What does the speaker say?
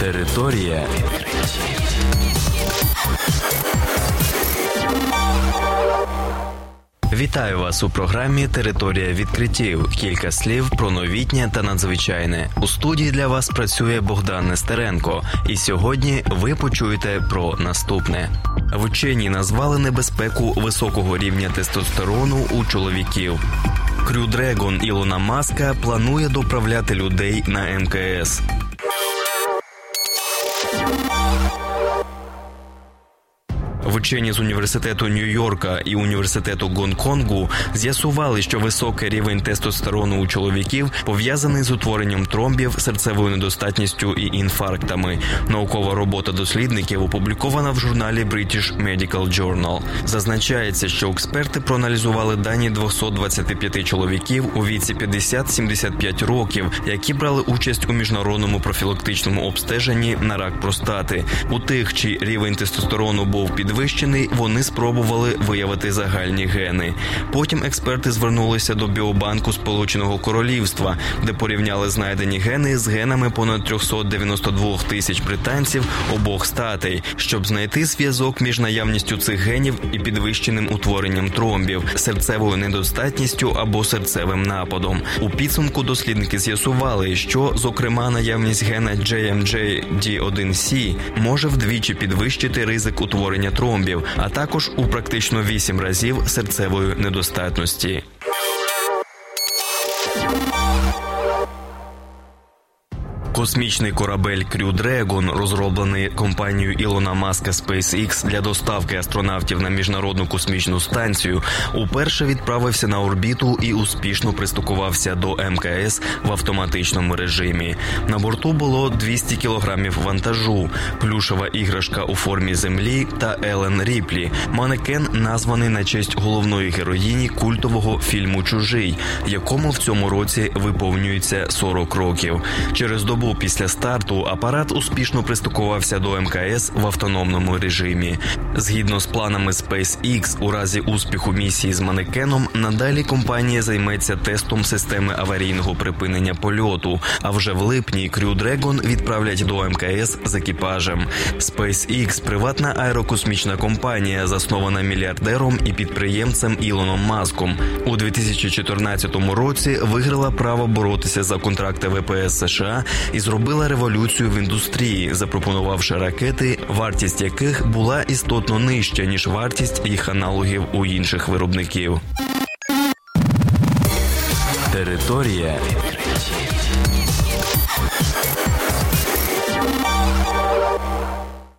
Територія Вітаю вас у програмі Територія відкриттів. Кілька слів про новітнє та надзвичайне. У студії для вас працює Богдан Нестеренко. І сьогодні ви почуєте про наступне. Вчені назвали небезпеку високого рівня тестостерону у чоловіків. Крю Дрегон Ілона Маска планує доправляти людей на МКС. Вчені з університету Нью-Йорка і університету Гонконгу з'ясували, що високий рівень тестостерону у чоловіків пов'язаний з утворенням тромбів, серцевою недостатністю і інфарктами. Наукова робота дослідників опублікована в журналі British Medical Journal. Зазначається, що експерти проаналізували дані 225 чоловіків у віці 50-75 років, які брали участь у міжнародному профілактичному обстеженні на рак простати. У тих, чий рівень тестостерону був підвищений, підвищений, вони спробували виявити загальні гени. Потім експерти звернулися до біобанку Сполученого Королівства, де порівняли знайдені гени з генами понад 392 тисяч британців обох статей, щоб знайти зв'язок між наявністю цих генів і підвищеним утворенням тромбів, серцевою недостатністю або серцевим нападом. У підсумку дослідники з'ясували, що, зокрема, наявність гена JMJ-D1C може вдвічі підвищити ризик утворення тромбів, а також у практично 8 разів серцевої недостатності. Космічний корабель Crew Dragon, розроблений компанією Ілона Маска SpaceX для доставки астронавтів на міжнародну космічну станцію, уперше відправився на орбіту і успішно пристукувався до МКС в автоматичному режимі. На борту було 200 кілограмів вантажу, плюшева іграшка у формі землі та Елен Ріплі. Манекен названий на честь головної героїні культового фільму Чужий, якому в цьому році виповнюється 40 років. Через добу після старту апарат успішно пристукувався до МКС в автономному режимі. Згідно з планами SpaceX, у разі успіху місії з манекеном, надалі компанія займеться тестом системи аварійного припинення польоту. А вже в липні Crew Dragon відправлять до МКС з екіпажем. SpaceX – приватна аерокосмічна компанія, заснована мільярдером і підприємцем Ілоном Маском. У 2014 році виграла право боротися за контракти ВПС США і зробила революцію в індустрії, запропонувавши ракети, вартість яких була істотно нижча ніж вартість їх аналогів у інших виробників. Територія